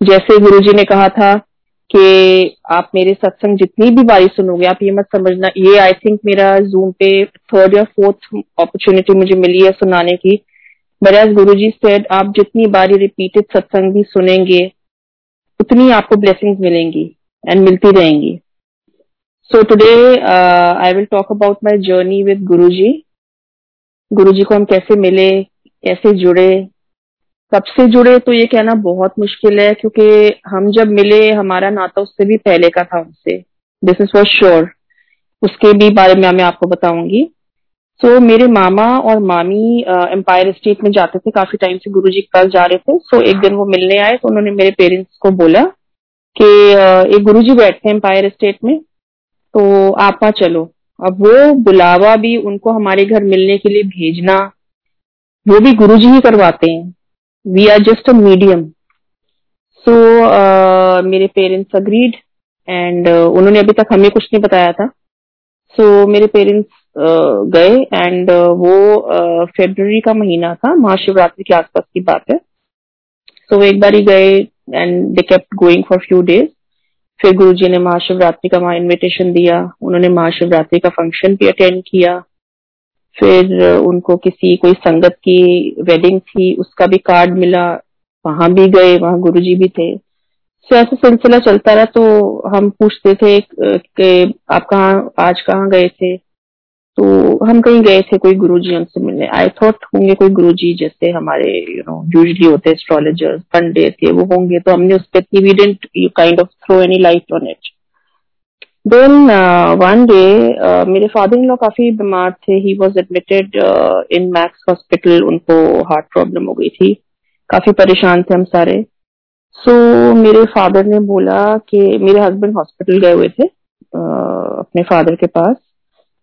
जैसे गुरु जी ने कहा था कि आप मेरे सत्संग जितनी भी बारी सुनोगे, आप ये मत समझना, ये आई थिंक मेरा जूम पे थर्ड या फोर्थ अपॉर्चुनिटी मुझे मिली है सुनाने की। But as Guru ji said आप जितनी बारी रिपीटेड सत्संग भी सुनेंगे, उतनी आपको ब्लेसिंग मिलेंगी एंड मिलती रहेंगी। So today I will talk about my journey with Guru ji Guru जी को हम कैसे मिले, कैसे जुड़े कब से जुड़े तो ये कहना बहुत मुश्किल है क्योंकि हम जब मिले हमारा नाता उससे भी पहले का था उनसे दिस इज़ फॉर श्योर उसके भी बारे में मैं आपको बताऊँगी। सो so, मेरे मामा और मामी एम्पायर स्टेट में जाते थे काफ़ी टाइम से गुरुजी के पास जा रहे थे। सो so, एक दिन वो मिलने आए तो उन्होंने मेरे पेरेंट्स को बोला कि एक गुरुजी बैठते हैं एम्पायर स्टेट में तो आप चलो। अब वो बुलावा भी उनको हमारे घर मिलने के लिए भेजना वो भी गुरुजी ही करवाते हैं। We are just a medium so मेरे पेरेंट्स अग्रीड एंड उन्होंने अभी तक हमें कुछ नहीं बताया था। सो so, मेरे पेरेंट्स uh, गए एंड uh, वो फेब्रवरी uh, का महीना था महाशिवरात्रि के आसपास की बात है। सो so, एक बार ही गए and they kept going for few days फिर गुरुजी ने महाशिवरात्रि का वहाँ इनविटेशन दिया उन्होंने महाशिवरात्रि का फ़ंक्शन भी अटेंड किया। फिर उनको किसी, कोई संगत की वेडिंग थी, उसका भी कार्ड मिला, वहाँ भी गए, वहाँ गुरुजी भी थे। सो ऐसा सिलसिला चलता रहा तो हम पूछते थे कि आप कहाँ, आज कहाँ गए थे? तो हम कहीं गए थे, कोई गुरु जी हमसे मिलने। आई थॉट होंगे कोई गुरु जी जैसे हमारे यू नो यूजली होते एस्ट्रोलॉजर्स पंडित थे वो होंगे तो हमने उस पर इतनी you kind of throw any light on it then one day मेरे फादर इन लॉ काफ़ी बीमार थे। He was admitted in Max hospital उनको हार्ट प्रॉब्लम हो गई थी। काफ़ी परेशान थे हम सारे। सो so, मेरे फादर ने बोला कि मेरे हस्बैंड हॉस्पिटल गए हुए थे uh, अपने फादर के पास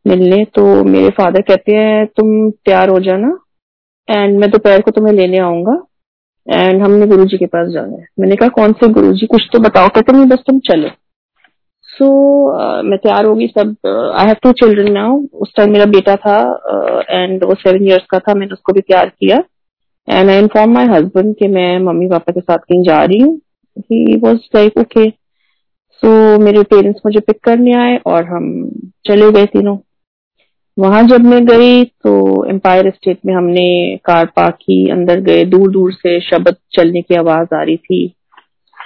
मिलने। तो मेरे फादर कहते हैं तुम तैयार हो जाना एंड मैं दोपहर को तुम्हें लेने आऊँगा एंड हमने गुरुजी के पास जाना है। मैंने कहा कौन से गुरुजी? कुछ तो बताओ। कहते नहीं बस तुम चलो। सो so, uh, मैं तैयार होगी सब I have two children now उस टाइम मेरा बेटा था एंड uh, वो सेवन इयर्स का था मैंने उसको भी तैयार किया. And I inform my husband कि मैं मम्मी पापा के साथ कहीं जा रही हूँ. He was like okay so मेरे पेरेंट्स मुझे पिक करने आए और हम चले गए तीनों. वहाँ जब मैं गई तो एम्पायर स्टेट में हमने कार पार्क की अंदर गए. दूर दूर से शब्द चलने की आवाज़ आ रही थी.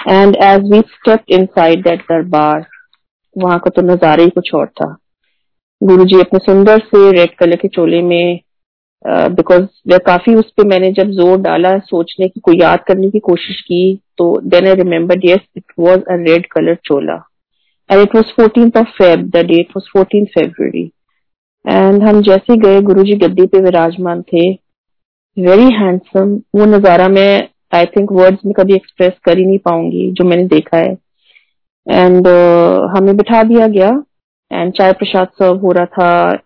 And as we step inside that दरबार वहाँ का तो नज़ारा ही कुछ और था। गुरु जी अपने सुंदर से रेड कलर के चोले में बिकॉज़ uh, काफ़ी उस पर मैंने जब ज़ोर डाला सोचने की कोई याद करने की कोशिश की तो then I remember yes it was a red colour Chola and it was fourteen of Feb the date was fourteen February and हम जैसे गए गुरु जी गद्दी पे विराजमान थे। वेरी हैंडसम वो नज़ारा मैं आई थिंक वर्ड्स में कभी एक्सप्रेस कर ही नहीं पाऊँगी जो मैंने देखा है। एंड uh, हमें बिठा दिया गया। एंड चाय प्रसाद सर्व हो रहा था।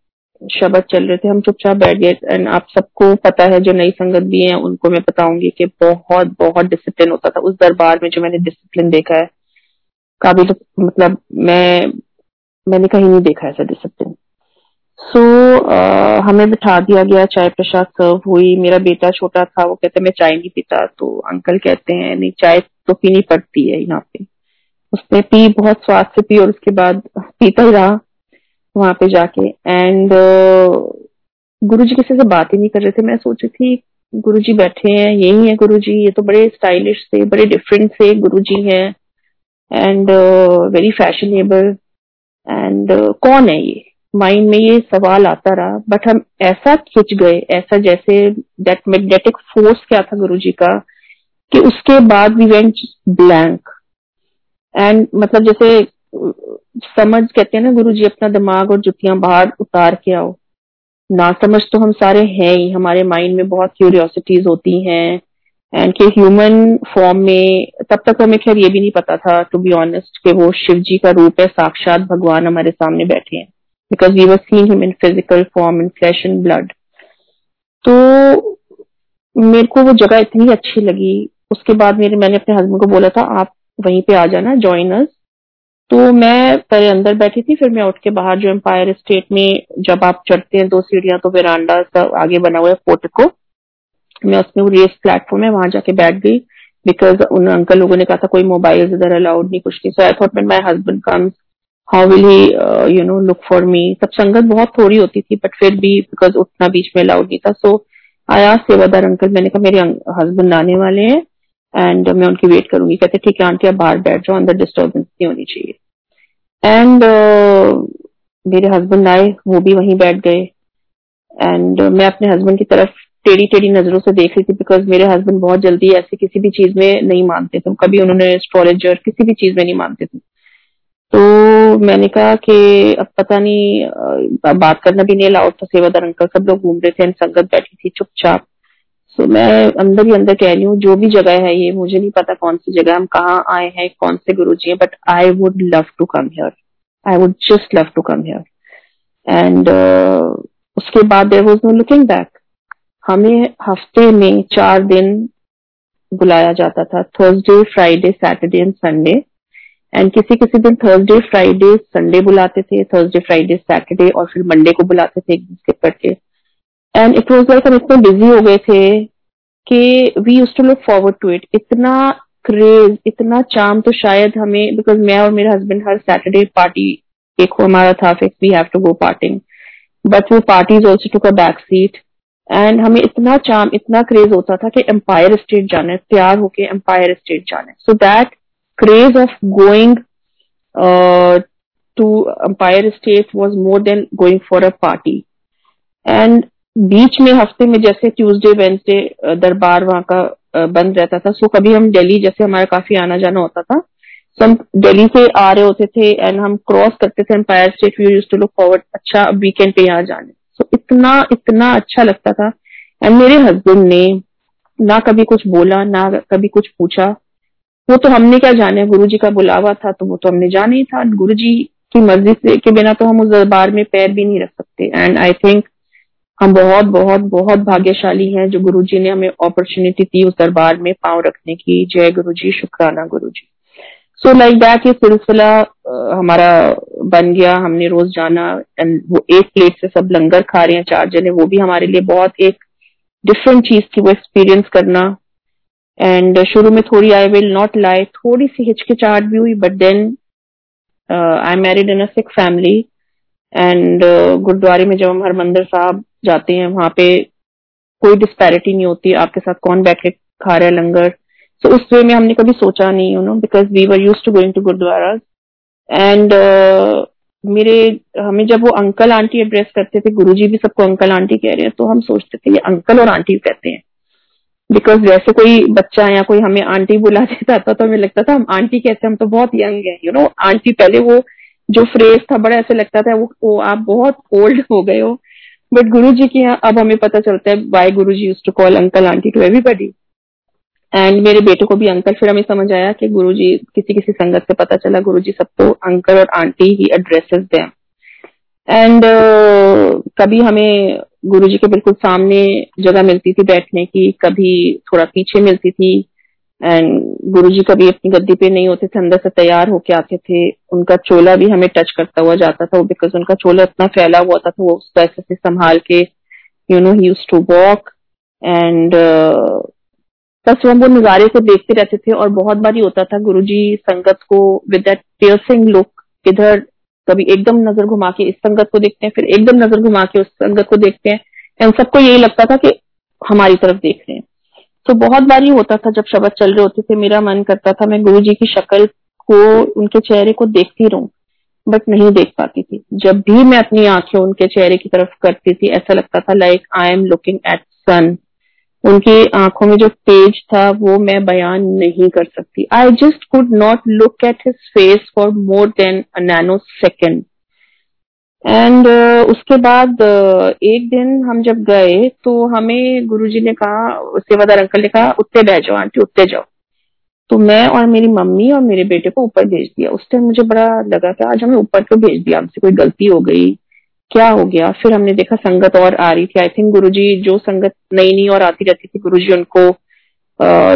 शब्द चल रहे थे। हम चुपचाप बैठ गए। एंड आप सबको पता है जो नई संगत भी है उनको मैं बताऊँगी कि बहुत बहुत डिसिप्लिन होता था। उस दरबार में जो मैंने डिसिप्लिन देखा है काबिल मतलब मैं मैंने कहीं नहीं देखा ऐसा डिसिप्लिन सो so, uh, हमें बिठा दिया गया। चाय प्रसाद सर्व हुई। मेरा बेटा छोटा था वो कहते मैं चाय नहीं पीता। तो अंकल कहते हैं नहीं चाय तो पीनी पड़ती है यहाँ पे। उसने पी बहुत स्वाद से पी और उसके बाद पीता ही रहा वहाँ पे जाके। एंड uh, गुरु जी किसी से बात ही नहीं कर रहे थे। मैं सोची थी गुरु जी बैठे हैं यही है गुरु जी ये तो बड़े स्टाइलिश से बड़े डिफरेंट से गुरु जी है एंड वेरी फैशनेबल एंड कौन है ये? माइंड में ये सवाल आता रहा। बट हम ऐसा खिंच गए ऐसा जैसे दैट मैग्नेटिक फोर्स क्या था गुरु जी का कि उसके बाद वी वेंट ब्लैंक एंड मतलब जैसे, समझ कहते हैं ना गुरु जी अपना दिमाग और जुतियाँ बाहर उतार के आओ। ना समझ तो हम सारे हैं ही, हमारे माइंड में बहुत क्यूरियोसिटीज होती हैं। एंड के ह्यूमन फॉर्म में, तब तक हमें खैर ये भी नहीं पता था टू बी ऑनेस्ट कि वो शिव जी का रूप है, साक्षात भगवान हमारे सामने बैठे हैं। Because we were seen him in physical form in flesh and blood तो मेरे को वो जगह इतनी अच्छी लगी। उसके बाद मेरे, मैंने अपने हस्बैंड को बोला था, आप वहीं पे आ जाना ज्वाइनर्स तो मैं पहले अंदर बैठी थी, फिर मैं उठ के बाहर जो एम्पायर स्टेट में जब आप चढ़ते हैं, दो सीढ़ियाँ तो वेरांडा आगे बना हुआ है फोर्ट को। मैं उसमें रेस प्लेटफॉर्म है, वहाँ जाके बैठ गई। बिकॉज़ उन अंकल लोगों ने कहा था, कोई मोबाइल इधर अलाउड नहीं, कुछ नहीं. So I thought my husband comes how will he you know look for me सब संगत बहुत थोड़ी होती थी बट फिर भी बिकॉज़ उठना बीच में अलाउड नहीं था। सो आया सेवादार अंकल मैंने कहा, मेरे हस्बैंड आने वाले हैं। एंड मैं उनकी वेट करूँगी। कहते ठीक है आंटी आप बाहर बैठ जाओ अंदर डिस्टर्बेंस नहीं होनी चाहिए. एंड uh, मेरे हस्बैंड आए वो भी वहीं बैठ गए। एंड मैं अपने हस्बैंड की तरफ़ टेढ़ी टेढ़ी नज़रों से देख रही थी बिकॉज़ मेरे हस्बैंड बहुत जल्दी ऐसे किसी भी चीज़ में नहीं मानते थे। कभी उन्होंने एस्ट्रोलॉजर किसी भी चीज़ में नहीं मानते थे। तो मैंने कहा कि अब पता नहीं बात करना भी नहीं अलाउड था। सेवादार अंकल सब लोग घूम रहे थे संगत बैठी थी चुपचाप। सो मैं अंदर ही अंदर कह रही हूँ, जो भी जगह है ये, मुझे नहीं पता कौन सी जगह, हम कहाँ आए हैं, कौन से गुरु जी हैं but I would love to come here I would just love to come here and उसके बाद there was no looking back हमें हफ़्ते में चार दिन बुलाया जाता था Thursday Friday Saturday and Sunday and किसी किसी दिन थर्सडे फ्राइडे संडे बुलाते थे थर्सडे फ्राइडे सैटरडे और फिर मंडे को बुलाते थे एक दिन स्किप करके एंड इट वॉज़ लाइक हम इतने बिज़ी हो गए थे कि we use to look forward to it इतना क्रेज इतना चाम तो शायद हमें बिकॉज़ मैं और मेरे हस्बैंड हर सैटरडे पार्टी एक हमारा था fix we have to go partying but वो parties also took a back seat and हमें इतना चाम इतना क्रेज होता था कि एम्पायर स्टेट जाना है तैयार होके एम्पायर स्टेट जाना. है so that craze of going to Empire State was more than going for a party and बीच में, हफ़्ते में जैसे ट्यूसडे वेंसडे दरबार वहाँ का बंद रहता था। सो कभी हम दिल्ली जैसे हमारा काफ़ी आना जाना होता था। सो हम दिल्ली से आ रहे होते थे एंड हम क्रॉस करते थे Empire State view use to look forward अच्छा वीकेंड पे यहाँ जाने। सो इतना इतना अच्छा लगता था। एंड मेरे हस्बैंड ने ना कभी कुछ बोला, ना कभी कुछ पूछा। वो तो हमने क्या जाने गुरु जी का बुलावा था तो वो तो हमने जाना ही था। गुरु जी की मर्ज़ी से, के बिना तो हम उस दरबार में पैर भी नहीं रख सकते। एंड आई थिंक हम बहुत बहुत बहुत भाग्यशाली हैं जो गुरु जी ने हमें अपॉर्चुनिटी दी उस दरबार में पाँव रखने की। जय गुरु जी शुक्राना गुरु जी सो लाइक दैट ये सिलसिला हमारा बन गया। हमने रोज जाना एंड वो एक प्लेट से सब लंगर खा रहे हैं, चार जने। वो भी हमारे लिए बहुत एक डिफरेंट चीज़ थी, वो एक्सपीरियंस करना। एंड शुरू में थोड़ी आई विल नॉट लाई थोड़ी सी हिचकिचाहट भी हुई but then I married in a Sikh family and गुरुद्वारे में जब हम हरमंदिर साहब जाते हैं वहाँ पे कोई डिस्पैरिटी नहीं होती आपके साथ कौन बैठ खा रहा है लंगर। सो so, उस वे में हमने कभी सोचा नहीं you know because we were use to going to gurdwara and मेरे हमें जब वो अंकल आंटी एड्रेस करते थे गुरुजी भी सबको अंकल आंटी कह रहे हैं तो हम सोचते थे ये अंकल और आंटी कहते हैं। बिकॉज़ जैसे कोई बच्चा या कोई हमें आंटी बुला देता था तो हमें लगता था हम आंटी कहते हैं हम तो बहुत यंग है यू नो आंटी पहले वो जो फ्रेज था बड़ा ऐसे लगता था वो, वो आप बहुत ओल्ड हो गए हो। बट गुरु जी की अब हमें पता चलता है by Guru ji to call uncle aunty to everybody and मेरे बेटे को भी अंकल फिर हमें समझ आया कि गुरु जी किसी किसी संगत से पता चला गुरु जी सबको अंकल और आंटी ही एड्रेसेस दें एंड uh, कभी हमें गुरु जी के बिल्कुल सामने जगह मिलती थी बैठने की कभी थोड़ा पीछे मिलती थी एंड गुरु जी कभी अपनी गद्दी पे नहीं होते थे, अंदर से तैयार होके आते थे। उनका चोला भी हमें टच करता हुआ जाता था बिकॉज़ उनका चोला इतना फैला हुआ था तो वो उस ऐसे से संभाल के you know he to walk and बस वो नजारे को देखते रहते थे और बहुत बार ही होता था गुरु जी संगत को विद पियर्सिंग लुक इधर कभी एकदम नज़र घुमा के इस संगत को देखते हैं, फिर एकदम नज़र घुमा के उस संगत को देखते हैं। एंड सबको यही लगता था कि हमारी तरफ़ देख रहे हैं। तो बहुत बार ही होता था जब शब्द चल रहे होते थे, मेरा मन करता था, मैं गुरु जी की शक्ल को, उनके चेहरे को देखती रहूँ, बट नहीं देख पाती थी। जब भी मैं अपनी आँखें उनके चेहरे की तरफ़ करती थी, ऐसा लगता था like I am looking at sun उनकी आँखों में जो तेज था, वो मैं बयान नहीं कर सकती। I just could not look at his face for more than nano second and uh, उसके बाद uh, एक दिन हम जब गए तो हमें गुरुजी ने कहा सेवादार अंकल ने कहा उत्ते बह जाओ आंटी उत्ते जाओ। तो मैं और मेरी मम्मी और मेरे बेटे को ऊपर भेज दिया। उस टाइम मुझे बड़ा लगा कि आज हमें ऊपर क्यों भेज दिया? हमसे कोई गलती हो गई क्या हो गया? फिर हमने देखा संगत और आ रही थी। आई थिंक गुरुजी जो संगत नई नई और आती रहती थी गुरुजी उनको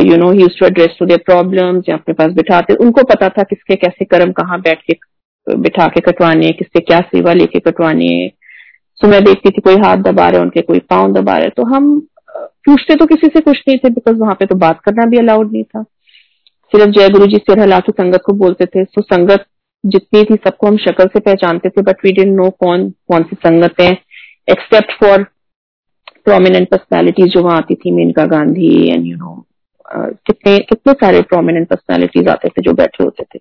you know use to address to their problems या अपने पास बिठाते। उनको पता था किसके कैसे कर्म कहाँ बैठ के बिठा के कटवाने किससे क्या सेवा लेके कटवाने सो मैं देखती थी कोई हाथ दबा रहे उनके कोई पाँव दबा रहे तो हम पूछते तो किसी से कुछ नहीं थे बिकॉज़ वहाँ पे तो बात करना भी अलाउड नहीं था। सिर्फ़ जय गुरु जी सिर हिला के संगत को बोलते थे तो संगत जितनी थी सबको हम शक्ल से पहचानते थे बट वी डेंट नो कौन कौन सी संगत है एक्सेप्ट फॉर प्रोमिनेंट पर्सनैलिटीज जो वहाँ आती थी, Menaka Gandhi and you know कितने कितने सारे प्रोमिनेंट पर्सनैलिटीज आते थे जो बैठे होते थे।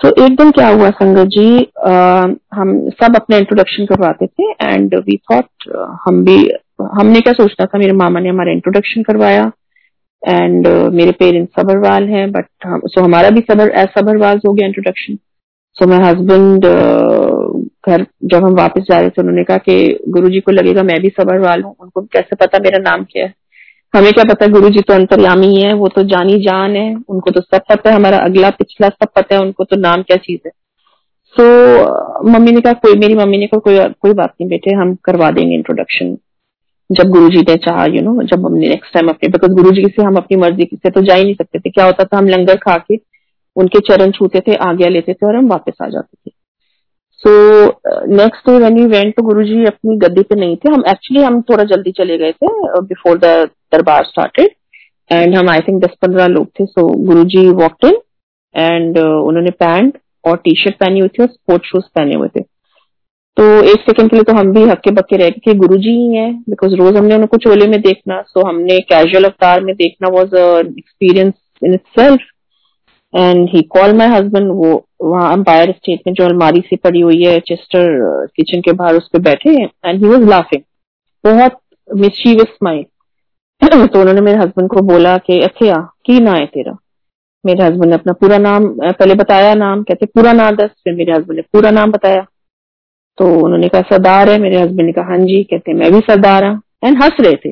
तो so, एक दिन क्या हुआ संगत जी आ, हम सब अपने इंट्रोडक्शन करवाते थे एंड वी थॉट हम भी हमने क्या सोचना था मेरे मामा ने हमारा इंट्रोडक्शन करवाया एंड uh, मेरे पेरेंट्स सबरवाल हैं बट हम सो हमारा भी सबर सबरवाल हो गया इंट्रोडक्शन सो माई हस्बैंड घर जब हम वापस जा रहे थे उन्होंने कहा कि गुरुजी को लगेगा मैं भी सबरवाल हूँ उनको कैसे पता मेरा नाम क्या है? हमें क्या पता गुरु जी तो अंतर्यामी है वो तो जानी जान है उनको तो सब पता है हमारा अगला पिछला सब पता है उनको तो नाम क्या चीज़ है। सो so, मम्मी ने कहा कोई मेरी मम्मी ने कहा कोई कोई बात नहीं बेटे हम करवा देंगे इंट्रोडक्शन जब गुरु जी ने चाहा यू नो जब हमने नेक्स्ट टाइम अपने बिकॉज़ गुरु जी से हम अपनी मर्ज़ी से तो जा ही नहीं सकते थे। क्या होता था हम लंगर खा के उनके चरण छूते थे आज्ञा लेते थे और हम वापस आ जाते थे। So next day when you went तो गुरु जी अपनी गद्दी पे नहीं थे। हम एक्चुअली हम थोड़ा जल्दी चले गए थे before the darbar started and हम आई थिंक दस पंद्रह लोग थे so Guru ji walk in and उन्होंने पैंट और टी शर्ट पहनी हुई थी और स्पोर्ट शूज़ पहने हुए थे। तो एक सेकंड के लिए तो हम भी हक्के बक्के रह गए गुरु जी ही है बिकॉज़ रोज हमने उनको चोले में देखना सो so हमने कैजुअल अवतार में देखना was experience in itself and he call my husband वो वहाँ अम्पायर स्टेट में जो अलमारी से पड़ी हुई है चेस्टर किचन uh, के बाहर उस पर बैठे एंड ही वॉज़ लाफिंग बहुत मिसशीवस स्माइल तो उन्होंने मेरे हस्बैंड को बोला कि अथिया की ना है तेरा? मेरे हस्बैंड ने अपना पूरा नाम पहले बताया नाम, कहते, पूरा नाम दस, फिर मेरे हस्बैंड ने पूरा नाम बताया। तो उन्होंने कहा, सरदार है? मेरे हस्बैंड ने कहा हाँ जी, कहते, मैं भी सरदार हूँ। एंड हंस रहे थे।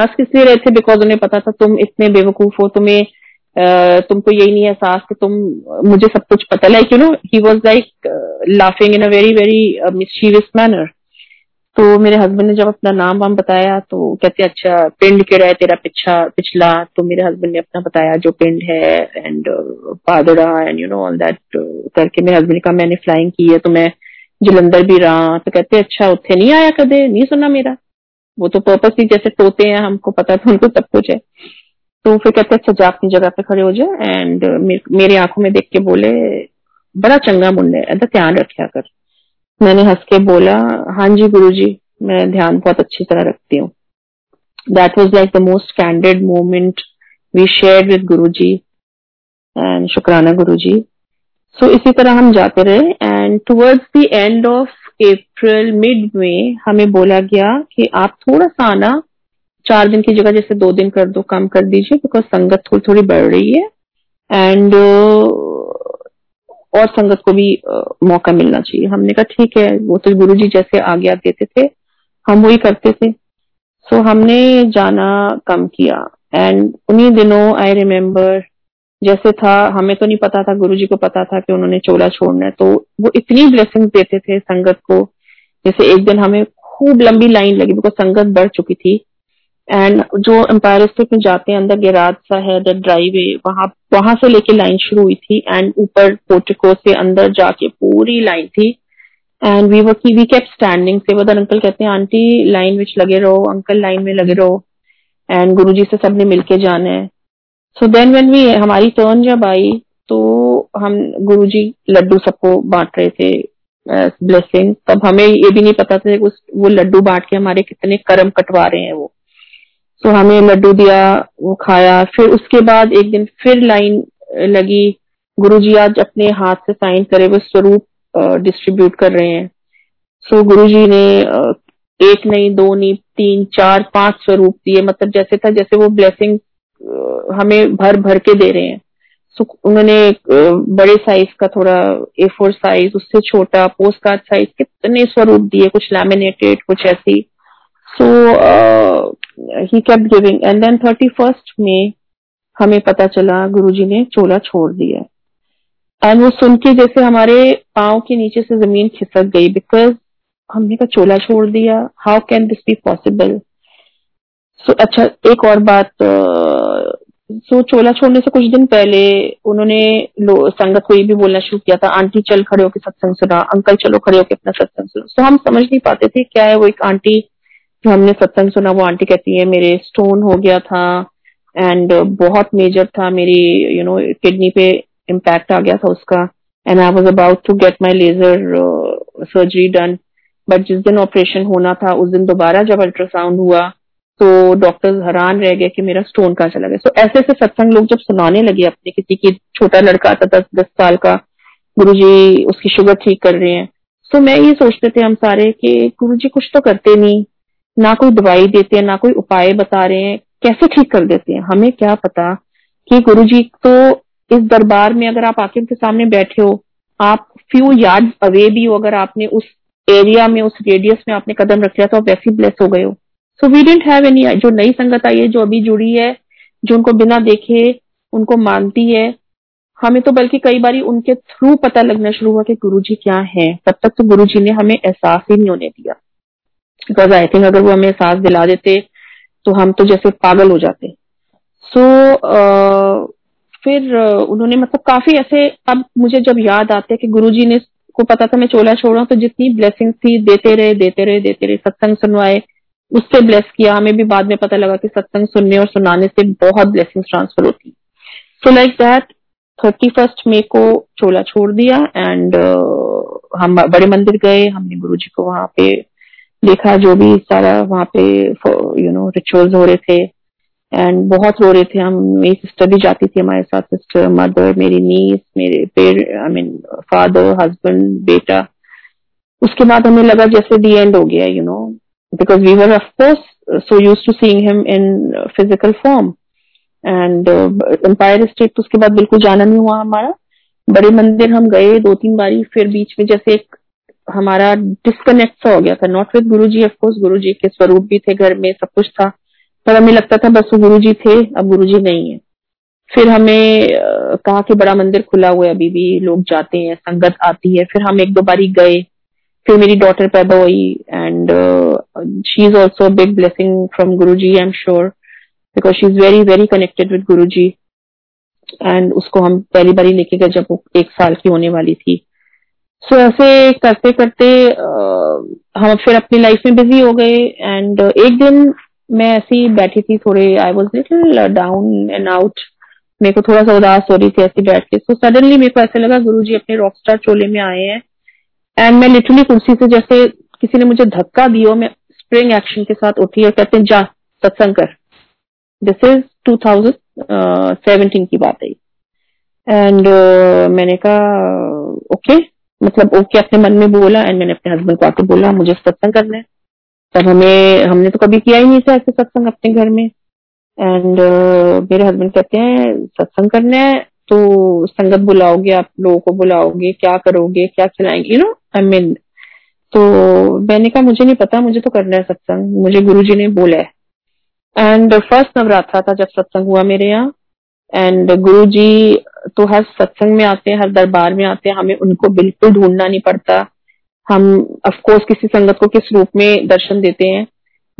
हंस किस लिए रहे थे? बिकॉज़ उन्हें पता था, तुम इतने बेवकूफ़ हो, तुम्हें तुमको यही नहीं एहसास कि तुम, मुझे सब कुछ पता like you know he was like laughing in a very very mischievous manner तो मेरे हस्बैंड ने जब अपना नाम वाम बताया तो कहते अच्छा पिंड के रहे तेरा पिछा, पिछला? तो मेरे हस्बैंड ने अपना बताया, जो पिंड है and पादड़ा and you know all that करके. मेरे हस्बैंड कहा, मैंने फ्लाइंग की है तो मैं जलंधर भी रहा. तो कहते अच्छा उत्थे नहीं आया कदे? नहीं सुना मेरा? वो तो पर्पस ही जैसे तोते हैं, हमको पता था उनको सब कुछ है। तो फिर कहते अच्छा जा अपनी जगह पे खड़े हो जाए एंड मेरी आँखों में देख के बोले, बड़ा चंगा मुंडे ऐसा ध्यान रखा कर। मैंने हंस के बोला हाँ जी गुरु जी मैं ध्यान बहुत अच्छी तरह रखती हूँ. That was like the most candid moment we share with Guru ji and शुक्राना गुरु जी सो इसी तरह हम जाते रहे and towards the end of April mid में हमें बोला गया कि आप थोड़ा सा आना चार दिन की जगह जैसे दो दिन कर दो, कम कर दीजिए बिकॉज़ संगत थोड़ी थोड़ी बढ़ रही है। एंड और संगत को भी मौका मिलना चाहिए। हमने कहा ठीक है वो तो गुरु जी जैसे आज्ञा देते थे हम वही करते थे। सो so, हमने जाना कम किया। एंड उन्हीं दिनों आई रिमेम्बर जैसे था हमें तो नहीं पता था गुरु जी को पता था कि उन्होंने चोला छोड़ना है। तो वो इतनी ब्लेसिंग देते थे संगत को। जैसे एक दिन हमें खूब लंबी लाइन लगी बिकॉज़ संगत बढ़ चुकी थी। एंड जो एम्पायर स्टेट में जाते हैं, अंदर गेराज सा है द ड्राइव वहाँ वहाँ से लेके लाइन शुरू हुई थी एंड ऊपर पोर्टिको से अंदर जाके पूरी लाइन थी। And we were we kept standing से वदर अंकल कहते हैं आंटी लाइन विच लगे रहो अंकल लाइन में लगे रहो। एंड गुरुजी से सबने मिलके जाना है। सो देन व्हेन वी हमारी टर्न जब आई तो हम गुरु जी लड्डू सबको बांट रहे थे ब्लेसिंग तब हमें ये भी नहीं पता था उस वो लड्डू बांट के हमारे कितने कर्म कटवा रहे हैं वो। So, हमें लड्डू दिया वो खाया। फिर उसके बाद एक दिन फिर लाइन लगी। गुरु जी आज अपने हाथ से साइन करे वो स्वरूप डिस्ट्रीब्यूट कर रहे हैं। सो गुरु जी ने एक नहीं दो नहीं तीन चार पाँच स्वरूप दिए। मतलब जैसे था जैसे वो ब्लेसिंग हमें भर भर के दे रहे हैं। सो उन्होंने बड़े साइज़ का थोड़ा ए फोर साइज़ उससे छोटा पोस्ट कार्ड साइज़ कितने स्वरूप दिए? कुछ लैमिनेटेड कुछ ऐसी। So he kept giving and then thirty first में हमें पता चला, गुरुजी ने चोला छोड़ दिया। एंड वो सुन के जैसे हमारे पाओ के नीचे से ज़मीन खिसक गई बिकॉज़ हमने का चोला छोड़ दिया। How can this be possible so अच्छा एक और बात सो चोला छोड़ने से कुछ दिन पहले उन्होंने संगत को ये भी बोलना शुरू किया था, आंटी, चल खड़े होकर सत्संग सुना, अंकल, चलो खड़े होकर अपना सत्संग सुना। तो हम समझ नहीं पाते थे, क्या है वो एक आंटी जो हमने सत्संग सुना वो आंटी कहती है मेरे स्टोन हो गया था एंड बहुत मेजर था मेरी यू नो किडनी पे इम्पैक्ट आ गया था उसका and I was about to get my laser surgery done but जिस दिन ऑपरेशन होना था उस दिन दोबारा जब अल्ट्रासाउंड हुआ तो डॉक्टर्स हैरान रह गए कि मेरा स्टोन कहाँ चला गया। सो so, ऐसे ऐसे सत्संग लोग जब सुनाने लगे अपने किसी की छोटा लड़का था दस दस साल का गुरु जी उसकी शुगर ठीक कर रहे हैं। सो so, मैं ये सोचते थे हम सारे कि गुरु जी कुछ तो करते नहीं। ना कोई दवाई देते हैं, ना कोई उपाय बता रहे हैं, कैसे ठीक कर देते हैं? हमें क्या पता कि गुरु जी तो इस दरबार में अगर आप आके उनके सामने बैठे हो, आप फ्यू यार्ड अवे भी हो, अगर आपने उस एरिया में, उस रेडियस में आपने कदम रख लिया तो आप वैसे ब्लेस हो गए हो। So we didn't have any जो नई संगत आई है, जो अभी जुड़ी है, जो उनको बिना देखे, उनको मानती है, हमें तो बल्कि कई बार उनके थ्रू पता लगना शुरू हुआ कि गुरु जी क्या है? तब तक तो गुरु जी ने हमें एहसास ही नहीं होने दिया। बिकॉज़ आई थिंक अगर वो हमें एहसास दिला देते तो हम तो जैसे पागल हो जाते। सो so, फिर उन्होंने मतलब काफ़ी ऐसे अब मुझे जब याद आते हैं कि गुरुजी ने को पता था मैं चोला छोड़ रहा हूँ तो जितनी ब्लेसिंग थी देते रहे देते रहे देते रहे सत्संग सुनवाए उससे ब्लेस किया। हमें भी बाद में पता लगा कि सत्संग सुनने और सुनाने से बहुत ब्लेसिंग ट्रांसफ़र होती। So like that thirty first May को चोला छोड़ दिया एंड uh, हम बड़े मंदिर गए हमने गुरु जी को वहाँ पे देखा जो भी सारा वहाँ पे यू नो रिचुअल्स हो रहे थे। एंड बहुत रो रहे थे हम। मेरी सिस्टर भी जाती थी हमारे साथ सिस्टर मदर मेरी नीस मेरे पेर आई मीन फादर हस्बैंड बेटा। उसके बाद हमें लगा जैसे दी एंड हो गया you know because we were of course so use to seeing him in physical form and Empire State तो उसके बाद बिल्कुल जाना नहीं हुआ हमारा। बड़े मंदिर हम गए दो तीन बारी, फिर बीच में जैसे एक हमारा डिस्कनेक्ट सा हो गया था. Not with Guru ji of course गुरु जी के स्वरूप भी थे, घर में सब कुछ था. पर हमें लगता था बस वो गुरु जी थे, अब गुरु जी नहीं है. फिर हमें कहा कि बड़ा मंदिर खुला हुआ है, अभी भी लोग जाते हैं, संगत आती है. फिर हम एक दो बारी गए. फिर मेरी डॉटर पैदा हुई and she is also big blessing from Guru ji I am sure because she is very very connected with Guru ji and उसको हम पहली बारी लेके गए जब वो एक साल की होने वाली थी. सो so, ऐसे करते करते हम फिर अपनी लाइफ में बिज़ी हो गए एंड एक दिन मैं ऐसी बैठी थी थोड़े I was little down and out मेरे को थोड़ा सा उदास हो रही थी ऐसी बैठ के। सो सडनली मेरे को ऐसे लगा गुरु जी अपने रॉक स्टार चोले में आए हैं. एंड मैं लिटरली कुर्सी से जैसे किसी ने मुझे धक्का दिया मैं स्प्रिंग एक्शन के साथ उठी और कहते हैं जा सत्संग कर। दिस इज़ 2017 की बात है एंड uh, मैंने कहा ओके। मतलब ओके अपने मन में बोला एंड मैंने अपने हस्बैंड को आके बोला मुझे सत्संग करना है। तब हमें हमने तो कभी किया ही नहीं था ऐसे सत्संग अपने घर में। एंड uh, मेरे हस्बैंड कहते हैं सत्संग करना है तो संगत बुलाओगे आप लोगों को बुलाओगे क्या करोगे क्या खिलाएँगे? यू नो आई मीन तो मैंने कहा मुझे नहीं पता मुझे तो करना है सत्संग मुझे गुरु जी ने बोला है। एंड फ़र्स्ट नवरात्रा था जब सत्संग हुआ मेरे यहाँ। एंड गुरु जी तो हर सत्संग में आते हैं, हर दरबार में आते हैं, हमें उनको बिल्कुल ढूंढना नहीं पड़ता। हम अफकोर्स किसी संगत को किस रूप में दर्शन देते हैं।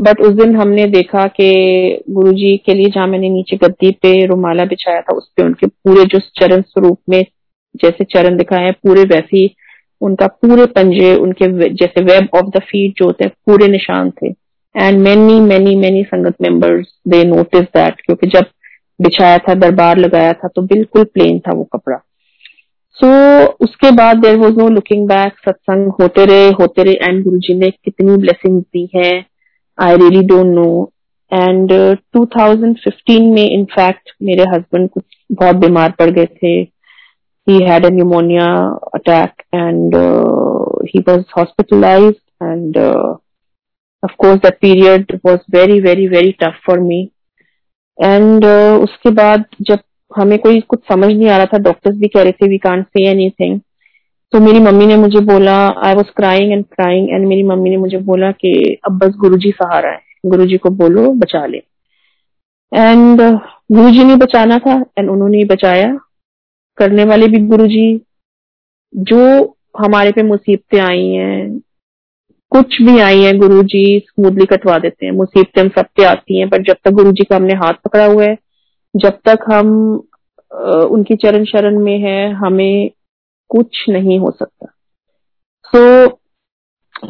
बट उस दिन हमने देखा कि गुरुजी के लिए जहाँ मैंने नीचे गद्दी पे रुमाला बिछाया था, उस पर उनके पूरे जो चरण स्वरूप में जैसे चरण दिखाए हैं, पूरे वैसे ही उनका पूरे पंजे, उनके जैसे वेब ऑफ़ द फीट जो होते हैं, पूरे निशान थे। And many many many sangat members they notice that क्योंकि जब बिछाया था दरबार लगाया था तो बिल्कुल प्लेन था वो कपड़ा। सो so, उसके बाद there was no looking back सत्संग होते रहे होते रहे एंड गुरु जी ने कितनी ब्लेसिंग दी है I really don't know and 2015 में इनफैक्ट मेरे हस्बैंड कुछ बहुत बीमार पड़ गए थे। He had a pneumonia attack and he was hospitalized and uh, of course that period was very very very tough and uh, उसके बाद जब हमें कोई कुछ समझ नहीं आ रहा था डॉक्टर्स भी कह रहे थे वी कांट से एनीथिंग तो मेरी मम्मी ने मुझे बोला I was crying and crying and मेरी मम्मी ने मुझे बोला कि अब बस गुरुजी सहारा है। गुरुजी को बोलो बचा ले। एंड गुरुजी ने बचाना था एंड उन्होंने बचाया। करने वाले भी गुरुजी जो हमारे पे मुसीबतें आई हैं कुछ भी आई है गुरु जी स्मूथली कटवा देते हैं। मुसीबतें हम सब आती हैं पर जब तक गुरु जी का हमने हाथ पकड़ा हुआ है जब तक हम उनकी चरण शरण में है हमें कुछ नहीं हो सकता। सो so,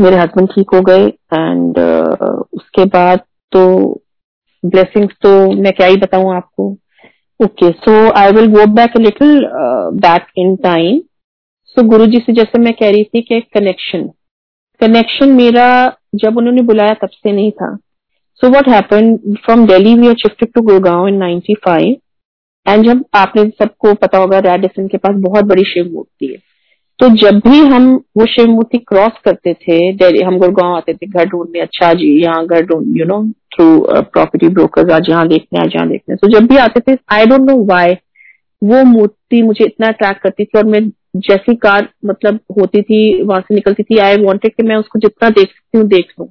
मेरे हस्बैंड ठीक हो गए एंड uh, उसके बाद तो ब्लेसिंग्स तो मैं क्या ही बताऊँ आपको। Okay so I will go back little back in time so Guru ji से जैसे मैं कह रही थी कि कनेक्शन कनेक्शन मेरा जब उन्होंने बुलाया तब से नहीं था। So what happen from Delhi we are shifted to Gurgaon in 95 and जब आपने सबको पता होगा रेडिसन के पास बहुत बड़ी शिव मूर्ति है। तो जब भी हम वो शिव मूर्ति क्रॉस करते थे हम गुड़गांव आते थे, घर ढूँढने अच्छा जी, यहाँ घर ढूंढ you know through property broker आज यहाँ देखने, आज यहाँ देखने। तो जब भी आते थे आई डोंट नो वाई वो मूर्ति मुझे इतना अट्रैक्ट करती थी और मैं जैसी कार मतलब होती थी वहाँ से निकलती थी आई वॉन्टेड कि मैं उसको जितना देख सकती हूँ देख लू।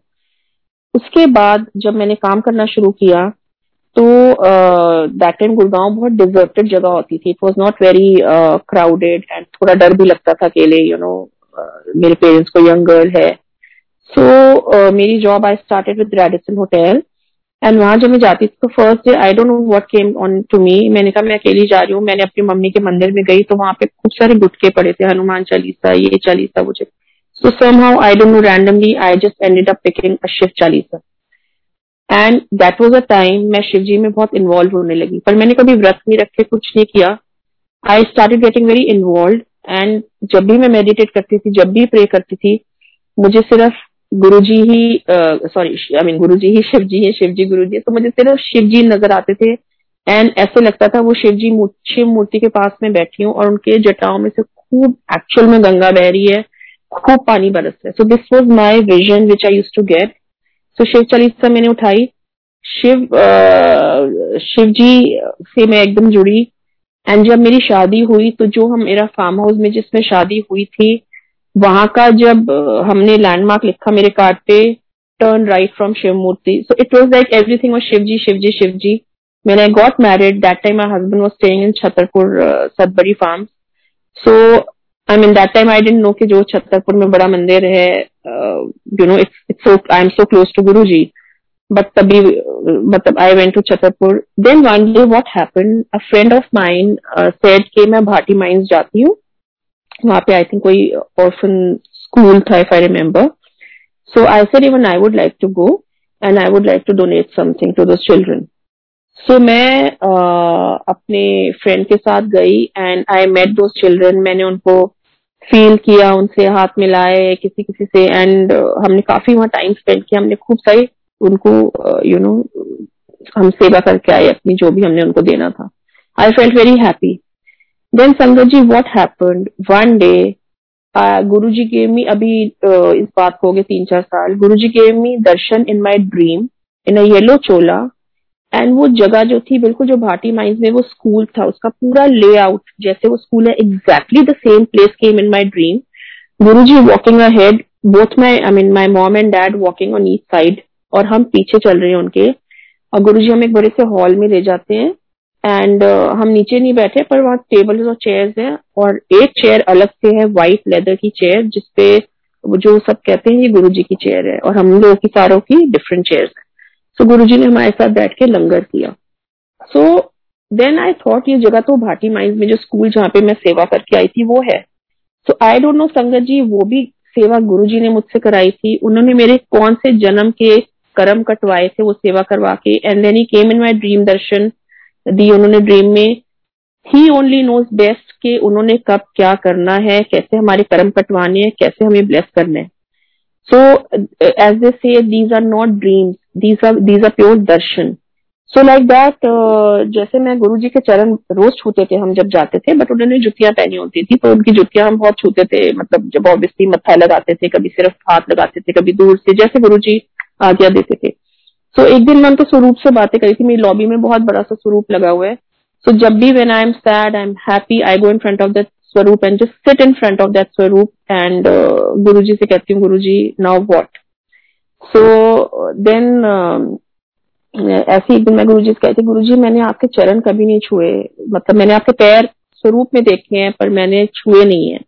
उसके बाद जब मैंने काम करना शुरू किया तो दैट टाइम गुड़गांव बहुत डिजर्टेड जगह होती थी। It was not very crowded and थोड़ा डर भी लगता था अकेले यू नो मेरे पेरेंट्स को यंग गर्ल है। सो so, uh, मेरी job I started with Radisson hotel and वहाँ जब मैं जाती थी तो first day I don't know what came on to me मैंने कहा, मैं अकेली जा रही हूँ, मैंने अपनी मम्मी के मंदिर में गई तो वहाँ पे खूब सारे गुटके पड़े थे, हनुमान चालीसा, ये चालीसा मुझे so somehow I don't know randomly I just ended up picking a Shiv Chalisa and that was a time मैं शिव जी में बहुत इन्वॉल्व होने लगी, पर मैंने कभी व्रत नहीं रखे, कुछ नहीं किया. I started getting very involve and जब भी मैं मेडिटेट करती थी, जब भी प्रे करती थी, मुझे सिर्फ़ गुरु जी ही सॉरी आई मीन गुरु जी ही शिव जी है शिव जी गुरु जी तो मुझे सिर्फ़ शिव जी नज़र आते थे। एंड ऐसे लगता था वो शिव जी शिव मूर्ति के पास में बैठी हूँ और उनके जटाओं में से खूब एक्चुअल में गंगा बह रही है, खूब पानी बरस रहा है। So this was my vision which I use to get so Shiv Chalisa मैंने उठाई। शिव शिव जी से मैं एकदम जुड़ी। एंड जब मेरी शादी हुई तो जो हम, मेरा फार्म हाउस में जिसमें शादी हुई थी वहाँ का जब हमने लैंडमार्क लिखा मेरे कार्ड पे turn right from Shiv Murti so it was like everything was Shiv ji Shiv ji man I got married that time my husband was staying in Chhatarpur Sudbury farm so I mean that time I didn't know कि जो छतरपुर में बड़ा मंदिर है you know it's I am so close to Guru ji but तभी मतलब I went to Chhatarpur then one day what happen a friend of mine said के मैं भाटी माइंस जाती हूँ. वहाँ पे आई थिंक कोई ऑर्फन स्कूल था if I remember so I said even I would like to go and I would like to donate something to those children so मैं uh, अपने फ्रेंड के साथ गई and I met those children मैंने उनको feel किया उनसे हाथ मिलाए किसी किसी से एंड uh, हमने काफ़ी वहाँ टाइम स्पेंड किया. हमने खूब सारी उनको you uh, know you know, हम सेवा करके आए अपनी जो भी हमने उनको देना था. I felt very happy then Sangat ji happened one day Guru ji gave मी अभी uh, इस बात को हो गए तीन चार साल Guru ji gave me darshan in my dream in yellow chola and वो जगह जो थी बिल्कुल जो भाटी माइंस में वो स्कूल था उसका पूरा लेआउट जैसे वो स्कूल है exactly the same place came in my dream Guru ji walking head both my I mean my mom and dad walking on each side और हम पीछे चल रहे हैं उनके और गुरु जी हम एक बड़े से हॉल में ले जाते हैं एंड uh, हम नीचे नहीं बैठे पर वहाँ टेबल और चेयर्स हैं और एक चेयर अलग से है व्हाइट लेदर की चेयर जिसपे जो सब कहते हैं ये गुरु जी की चेयर है और हम लोगों की सारों की डिफरेंट चेयर्स है। सो गुरु जी ने हमारे साथ बैठ के लंगर किया। सो देन आई थॉट ये जगह तो भाटी माइंड में जो स्कूल जहाँ पे मैं सेवा करके आई थी वो है। सो आई डोंट नो संगत जी वो भी सेवा गुरु जी ने मुझसे कराई थी। उन्होंने मेरे कौन से जन्म के कर्म कटवाए थे वो सेवा करवा के। And then he came in my dream दर्शन दी उन्होंने ड्रीम में ही ओनली नोज़ बेस्ट कि उन्होंने कब क्या करना है, कैसे हमारे कर्म कटवाने हैं, कैसे हमें ब्लेस करना है। So as they say these are not dreams these are these are pure darshan so like that जैसे मैं गुरु जी के चरण रोज छूते थे, हम जब जाते थे बट उन्होंने जुतियाँ पहनी होती थी तो उनकी जुतियाँ हम बहुत छूते थे मतलब जब ऑब्वियसली मत्था लगाते थे, कभी सिर्फ़ हाथ लगाते थे, कभी दूर से, जैसे गुरु जी आज्ञा देते थे। सो so, एक दिन मैं उनके स्वरूप से बातें करी थी। मेरी लॉबी में बहुत बड़ा सा स्वरूप लगा हुआ है। सो so, जब भी when I am sad I am happy I go in front of that swaroop and just sit in front of that swaroop and Guru ji से कहती हूँ Guru ji now what so then ऐसे एक दिन मैं गुरु जी से कहती गुरु जी मैंने आपके चरण कभी नहीं छुए। मतलब मैंने आपके पैर स्वरूप में देखे हैं पर मैंने छुए नहीं है।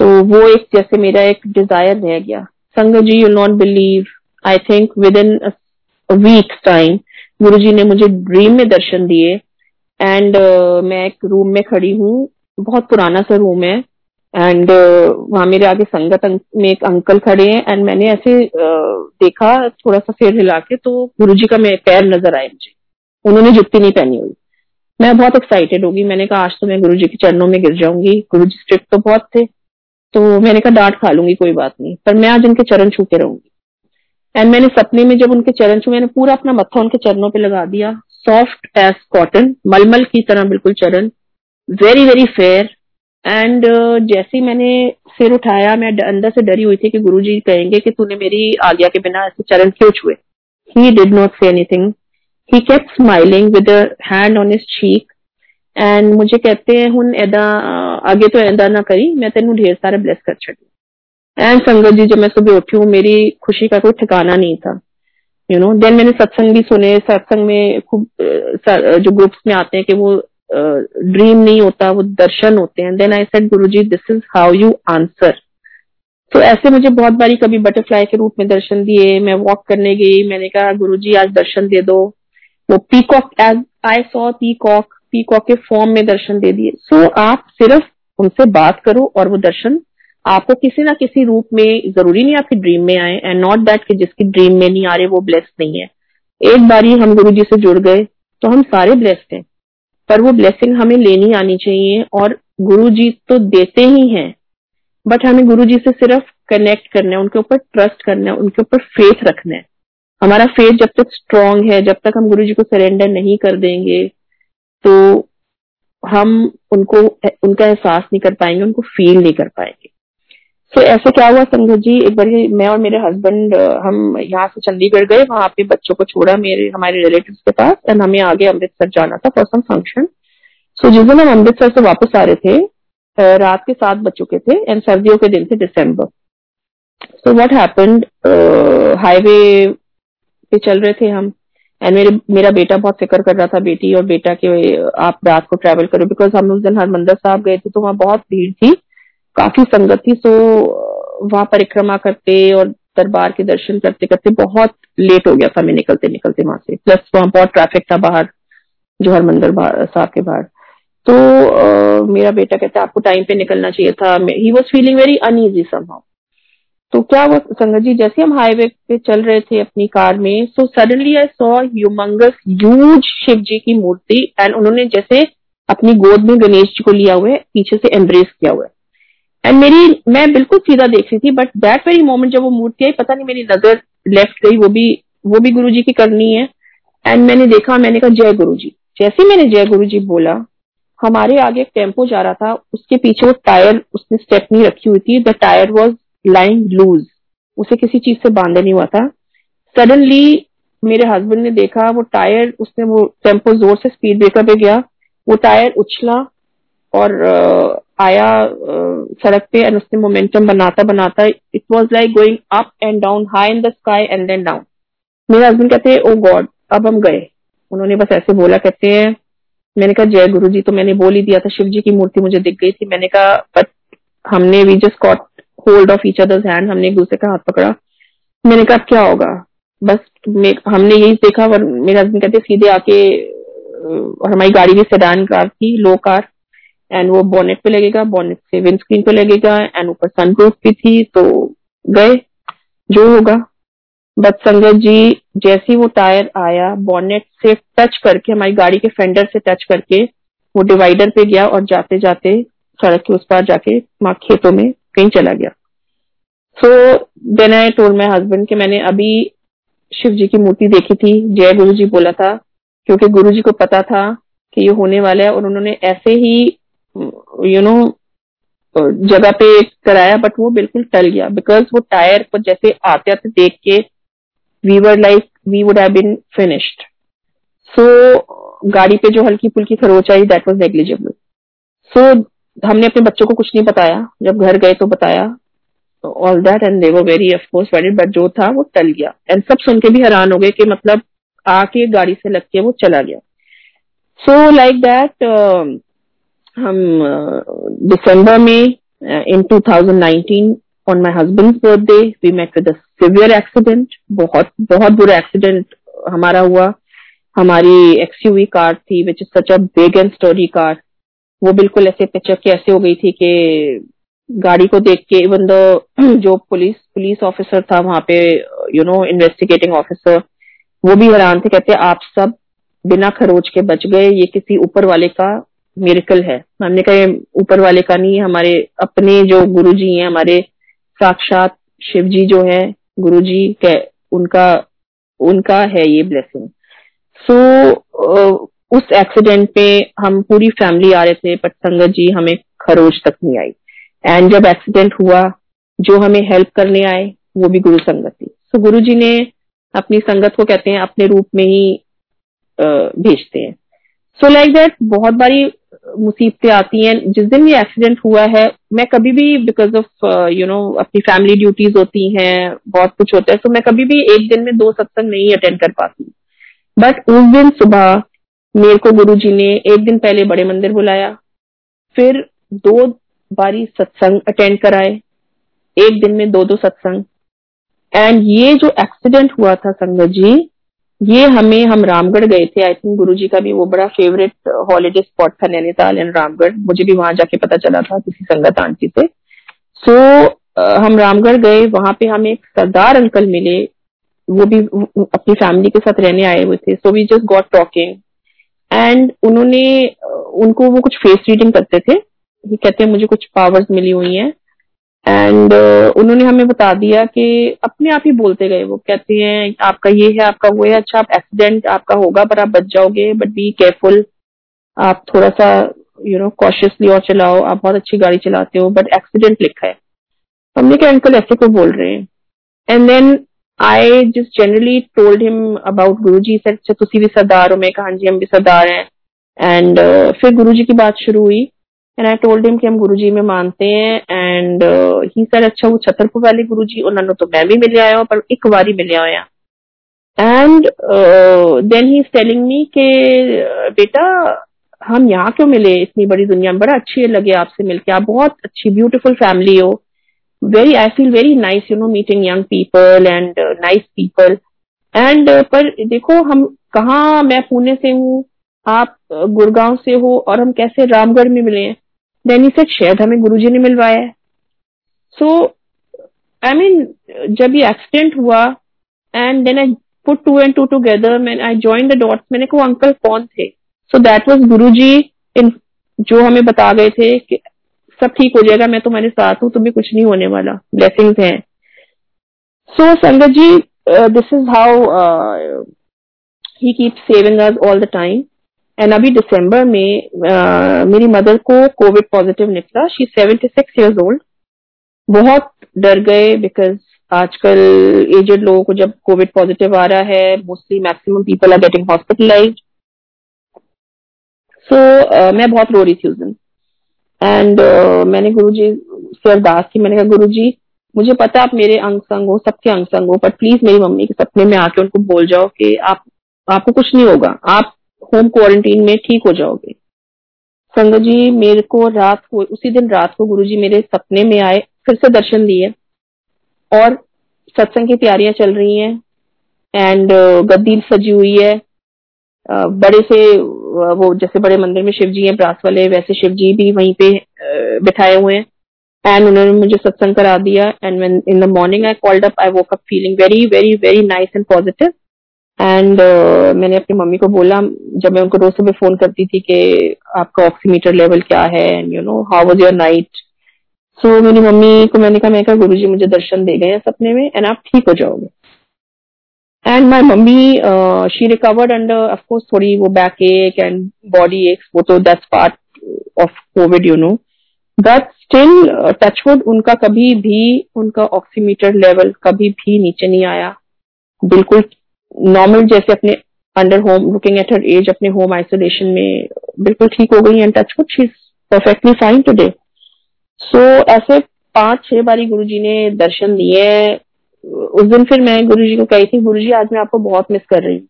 तो वो एक जैसे मेरा एक डिज़ायर रह गया। Sangat ji you not believe I think within week time Guru ji ने मुझे ड्रीम में दर्शन दिए एंड uh, मैं एक रूम में खड़ी हूँ बहुत पुराना सा रूम है एंड uh, वहाँ मेरे आगे संगत अंक, में एक अंकल खड़े हैं एंड मैंने ऐसे uh, देखा थोड़ा सा सिर हिला के तो गुरु जी का मैं पैर नज़र आए मुझे उन्होंने जुत्ती नहीं पहनी हुई मैं बहुत एक्साइटेड होगी मैंने कहा आज तो मैं गुरु जी के चरणों में गिर जाऊँगी गुरु जी स्ट्रिक्ट तो बहुत थे तो मैंने कहा डांट खा लूँगी कोई बात नहीं पर मैं आज उनके चरण छू के रहूँगी एंड मैंने सपने में जब उनके चरण छू मैंने पूरा अपना मत्था उनके चरणों पे लगा दिया। सॉफ्ट एज कॉटन मलमल की तरह बिल्कुल चरण। वेरी वेरी फेयर एंड जैसे ही मैंने सिर उठाया, मैं अंदर से डरी हुई थी कि गुरुजी कहेंगे कि तूने मेरी आज्ञा के बिना ऐसे चरण क्यों छुए। He did not say anything he kept smiling with hand on his cheek and मुझे कहते हैं, हुन एदा आगे तो ऐदा ना करी, मैं तेन ढेर सारा ब्लेस कर छड़ी एंड संगत जी जब मैं सुबह उठी हूँ मेरी खुशी का कोई ठिकाना नहीं था। यू नो देन मैंने सत्संग भी सुने। सत्संग में खूब जो ग्रुप्स में आते हैं कि वो ड्रीम नहीं होता वो दर्शन होते हैं। Then I said Guru ji this is how you answer तो ऐसे मुझे बहुत बारी कभी बटरफ्लाई के रूप में दर्शन दिए मैं वॉक करने गई। मैंने कहा गुरु जी आज दर्शन दे दो। वो peacock as I saw peacock peacock के फॉर्म में दर्शन दे दिए। सो so, आप सिर्फ़ उनसे बात करो और वो दर्शन आपको किसी ना किसी रूप में ज़रूरी नहीं आपकी ड्रीम में आए एंड नॉट दैट कि जिसकी ड्रीम में नहीं आ रहे, वो ब्लेस्ड नहीं है। एक बार ही हम गुरु जी से जुड़ गए तो हम सारे ब्लेस्ड हैं। पर वो ब्लेसिंग हमें लेनी आनी चाहिए, और गुरु जी तो देते ही हैं। बट हमें गुरु जी से सिर्फ़ कनेक्ट करना है, उनके ऊपर ट्रस्ट करना है, उनके ऊपर फेथ रखना है। हमारा फेथ जब तक स्ट्रांग है, जब तक हम गुरु जी को सरेंडर नहीं कर देंगे तो हम उनको, उनका एहसास नहीं कर पाएँगे, उनको फील नहीं कर पाएँगे। तो ऐसे क्या हुआ संगत जी? एक बार मैं और मेरे हस्बैंड हम यहाँ से चंडीगढ़ गए, वहाँ पे बच्चों को छोड़ा मेरे, हमारे रिलेटिव के पास एंड हमें आगे अमृतसर जाना था फॉर सम फ़ंक्शन सो जिस दिन हम अमृतसर से वापस आ रहे थे रात के सात बज चुके थे एंड सर्दियों के दिन थे दिसंबर। सो व्हाट हैपेंड हाईवे पे चल रहे थे हम। एंड मेरे, मेरा बेटा बहुत फ़िक्र कर रहा था, बेटी और बेटा के, आप रात को ट्रेवल करो बिकॉज़ हम उस दिन हरमंदर साहब गए थे तो वहाँ बहुत भीड़ थी। काफ़ी संगत सो वहाँ परिक्रमा करते और दरबार के दर्शन करते करते बहुत लेट हो गया था मैं निकलते निकलते वहाँ से। प्लस वहाँ बहुत ट्रैफ़िक था बाहर जो हरमंदर साहब के बाहर। तो आ, मेरा बेटा कहता आपको टाइम पे निकलना चाहिए था। He was feeling very uneasy somehow तो क्या हुआ संगत जी जैसे हम हाईवे पे चल रहे थे अपनी कार में so suddenly I saw humongous huge Shiv ji की मूर्ति एंड उन्होंने जैसे अपनी गोद में गणेश जी को लिया हुआ है पीछे से एम्ब्रेस किया हुआ है। एंड मेरी, मैं बिल्कुल सीधा देख रही थी बट दैट वेरी मोमेंट जब वो मूर्ति आई पता नहीं मेरी नज़र लेफ़्ट गई, वो भी वो भी गुरु की करनी है। एंड मैंने देखा, मैंने कहा, जय गुरु जी जैसे मैंने जय गुरु जी बोला, हमारे आगे एक टेंपो जा रहा था, उसके पीछे वो टायर उसने स्टेप नहीं रखी हुई थी the tyre was lying loose उसे किसी चीज़ से बांधे नहीं हुआ था। सडनली मेरे हस्बैंड ने देखा, वो टायर उसने वो टेंपो ज़ोर से स्पीड ब्रेकर पे गया, वो टायर उछला और आया सड़क पे एंड उसने मोमेंटम बनाता बनाता it was like going up and down high in the sky and then down मेरे हस्बैंड कहते हैं ओ गॉड अब हम गए. उन्होंने बस ऐसे बोला, कहते हैं, मैंने कहा, जय गुरु जी तो मैंने बोल ही दिया था शिव जी की मूर्ति मुझे दिख गई थी। मैंने कहा बट हमने we just caught hold of each others hand हमने एक दूसरे का हाथ पकड़ा। मैंने कहा, क्या होगा? बस हमने यही देखा, और मेरे हस्बैंड कहते सीधे आके और हमारी गाड़ी भी सेडान कार थी लो कार एंड वो बोनेट पे लगेगा बोनेट से विंड स्क्रीन पे लगेगा एंड ऊपर सनप्रूफ भी थी तो गए, जो होगा। बट संगत जी, जैसे वो टायर आया बोनेट से टच करके, हमारी गाड़ी के फेंडर से टच करके, वो डिवाइडर पे गया और जाते जाते सड़क के उस पार जाके माँ खेतों में कहीं चला गया। So then I told my husband कि मैंने अभी शिव जी की मूर्ति देखी थी, जय गुरु जी बोला था, क्योंकि गुरु जी को पता था कि ये होने वाला है, और उन्होंने ऐसे ही यू नो जगह पे कराया बट वो बिल्कुल टल गया। बिकॉज़ वो टायर को जैसे आते आते देख के we were like we would have been finished so गाड़ी पे जो हल्की फुल्की खरोच आई दैट वाज नेग्लिजिबल सो हमने अपने बच्चों को कुछ नहीं बताया। जब घर गए तो बताया all that and they were very of course very but जो था वो टल गया। एंड सब सुन के भी हैरान हो गए कि मतलब आके गाड़ी से लग के वो चला गया। सो लाइक दैट हम दिसंबर में in 2019 on my husband's birthday we met with severe accident बहुत बहुत बुरा एक्सीडेंट हमारा हुआ। हमारी एक्सयूवी कार थी which is such a big and sturdy car वो बिल्कुल ऐसे पिचक के ऐसे हो गई थी कि गाड़ी को देख के इवन द जो पुलिस पुलिस ऑफिसर था वहाँ पे यू नो इन्वेस्टिगेटिंग ऑफिसर वो भी हैरान थे, कहते, आप सब बिना खरोच के बच गए, ये किसी ऊपर वाले का मेरिकल है। हमने कहा ऊपर वाले का नहीं हमारे अपने जो गुरु जी हैं हमारे साक्षात शिव जी जो है गुरु जी के उनका उनका है ये ब्लेसिंग सो so, उस एक्सीडेंट पे हम पूरी फैमिली आ रहे थे बट संगत जी हमें खरोज तक नहीं आई। एंड जब एक्सीडेंट हुआ जो हमें हेल्प करने आए वो भी गुरु संगत थी सो so, गुरु जी ने अपनी संगत को कहते हैं अपने रूप में ही भेजते हैं। सो लाइक दैट बहुत बारी मुसीबतें आती हैं, जिस दिन ये एक्सीडेंट हुआ है, मैं कभी भी बिकॉज़ ऑफ़ यू नो अपनी फैमिली ड्यूटीज़ होती हैं, बहुत कुछ होता है तो मैं कभी भी एक दिन में दो सत्संग नहीं अटेंड कर पाती बट उस दिन सुबह मेरे को गुरु जी ने एक दिन पहले बड़े मंदिर बुलाया, फिर दो बारी सत्संग अटेंड कराए, एक दिन में दो दो सत्संग। एंड ये जो एक्सीडेंट हुआ था संगत जी ये हमें हम रामगढ़ गए थे आई थिंक गुरु जी का भी वो बड़ा फेवरेट हॉलीडे स्पॉट था नैनीताल एंड रामगढ़। मुझे भी वहाँ जाके पता चला था किसी संगत आंटी से। सो so, हम रामगढ़ गए वहाँ पे हमें एक सरदार अंकल मिले। वो भी अपनी फैमिली के साथ रहने आए हुए थे। So we just got talking and उन्होंने उनको वो कुछ फेस रीडिंग करते थे। कहते हैं मुझे कुछ पावर्स मिली हुई हैं। एंड uh, उन्होंने हमें बता दिया कि अपने आप ही बोलते गए वो कहते हैं आपका ये है आपका वो है अच्छा आप एक्सीडेंट आपका होगा पर आप बच जाओगे बट बी केयरफुल आप थोड़ा सा यू नो कॉशियसली और चलाओ आप बहुत अच्छी गाड़ी चलाते हो बट एक्सीडेंट लिखा है. हमने कहा अंकल ऐसे को बोल रहे हैं? And then I just generally told him about Guru ji sir अच्छा तुम भी सरदार हो. मैं कहा हाँ जी हम भी सरदार हैं. एंड uh, फिर गुरु जी की बात शुरू हुई। एंड आई टोल्ड हिम कि हम गुरुजी में मानते हैं एंड ही सर अच्छा वो छतरपुर वाले गुरुजी उन्होंने तो मैं भी मिले आया पर एक बारी मिले आया and then he is telling me के बेटा हम यहाँ क्यों मिले? इतनी बड़ी दुनिया में बड़ा अच्छी लगे आपसे मिलके। आप बहुत अच्छी ब्यूटीफुल फैमिली हो। Very I feel very nice you know meeting young people and nice people and पर देखो हम कहा मैं पुणे से हूँ आप uh, गुड़गांव से हो और हम कैसे रामगढ़ में मिले हैं? देन ही सेड शायद हमें गुरुजी ने मिलवाया है। सो आई मीन जब ये एक्सीडेंट हुआ and then I put two and two together man I join the dots मैंने कहा अंकल कौन थे? सो दैट वाज गुरुजी इन, जो हमें बता गए थे कि सब ठीक हो जाएगा, मैं तुम्हारे साथ हूँ, तुम्हें कुछ नहीं होने वाला ब्लेसिंग्स हैं। So Sangat ji this is how he keep saving us all the time and अभी दिसंबर में आ, मेरी मदर को कोविड पॉजिटिव निकला। She seventy six years old बहुत डर गए बिकॉज़ आजकल एजेड लोगों को जब कोविड पॉजिटिव आ रहा है mostly maximum people are getting hospitalize so मैं बहुत रो रही थी उस दिन। एंड मैंने गुरु जी से अरदास की मैंने कहा गुरु जी मुझे पता आप मेरे अंग संग हो सबके अंग संग हो बट प्लीज़ मेरी मम्मी के सपने में आके उनको बोल जाओ कि आप आपको कुछ नहीं होगा। आप होम क्वारंटीन में ठीक हो जाओगे। संगत जी, मेरे को रात को, उसी दिन रात को गुरुजी मेरे सपने में आए, फिर से दर्शन दिए और सत्संग की तैयारियाँ चल रही हैं एंड गद्दी सजी हुई है। बड़े से वो जैसे बड़े मंदिर में शिव जी हैं प्रास वाले, वैसे शिव जी भी वहीं पे बिठाए हुए हैं एंड उन्होंने मुझे सत्संग करा दिया and in the morning I called up I woke up feeling very very very nice and positive and uh, मैंने अपनी मम्मी को बोला जब मैं उनको रोज सुबह फ़ोन करती थी कि आपका ऑक्सीमीटर लेवल क्या है and you know how was your night so मेरी मम्मी को मैंने कहा मैं कहा गुरु मुझे दर्शन दे गए सपने में एंड आप ठीक हो जाओगे। And my mummy she recovered and of course थोड़ी वो back ache and body ache वो तो that's part of Covid you know but still touch wood उनका कभी भी उनका ऑक्सीमीटर लेवल कभी भी नीचे नहीं आया। बिल्कुल नॉर्मल जैसे अपने under home looking at her as अपने होम आइसोलेशन में बिल्कुल ठीक हो गई एंड टच कुछ she perfectly fine today so ऐसे पाँच छह बारी गुरु जी ने दर्शन दिए उस दिन फिर मैं गुरु जी को कही थी गुरु आज मैं आपको बहुत मिस कर रही हूँ।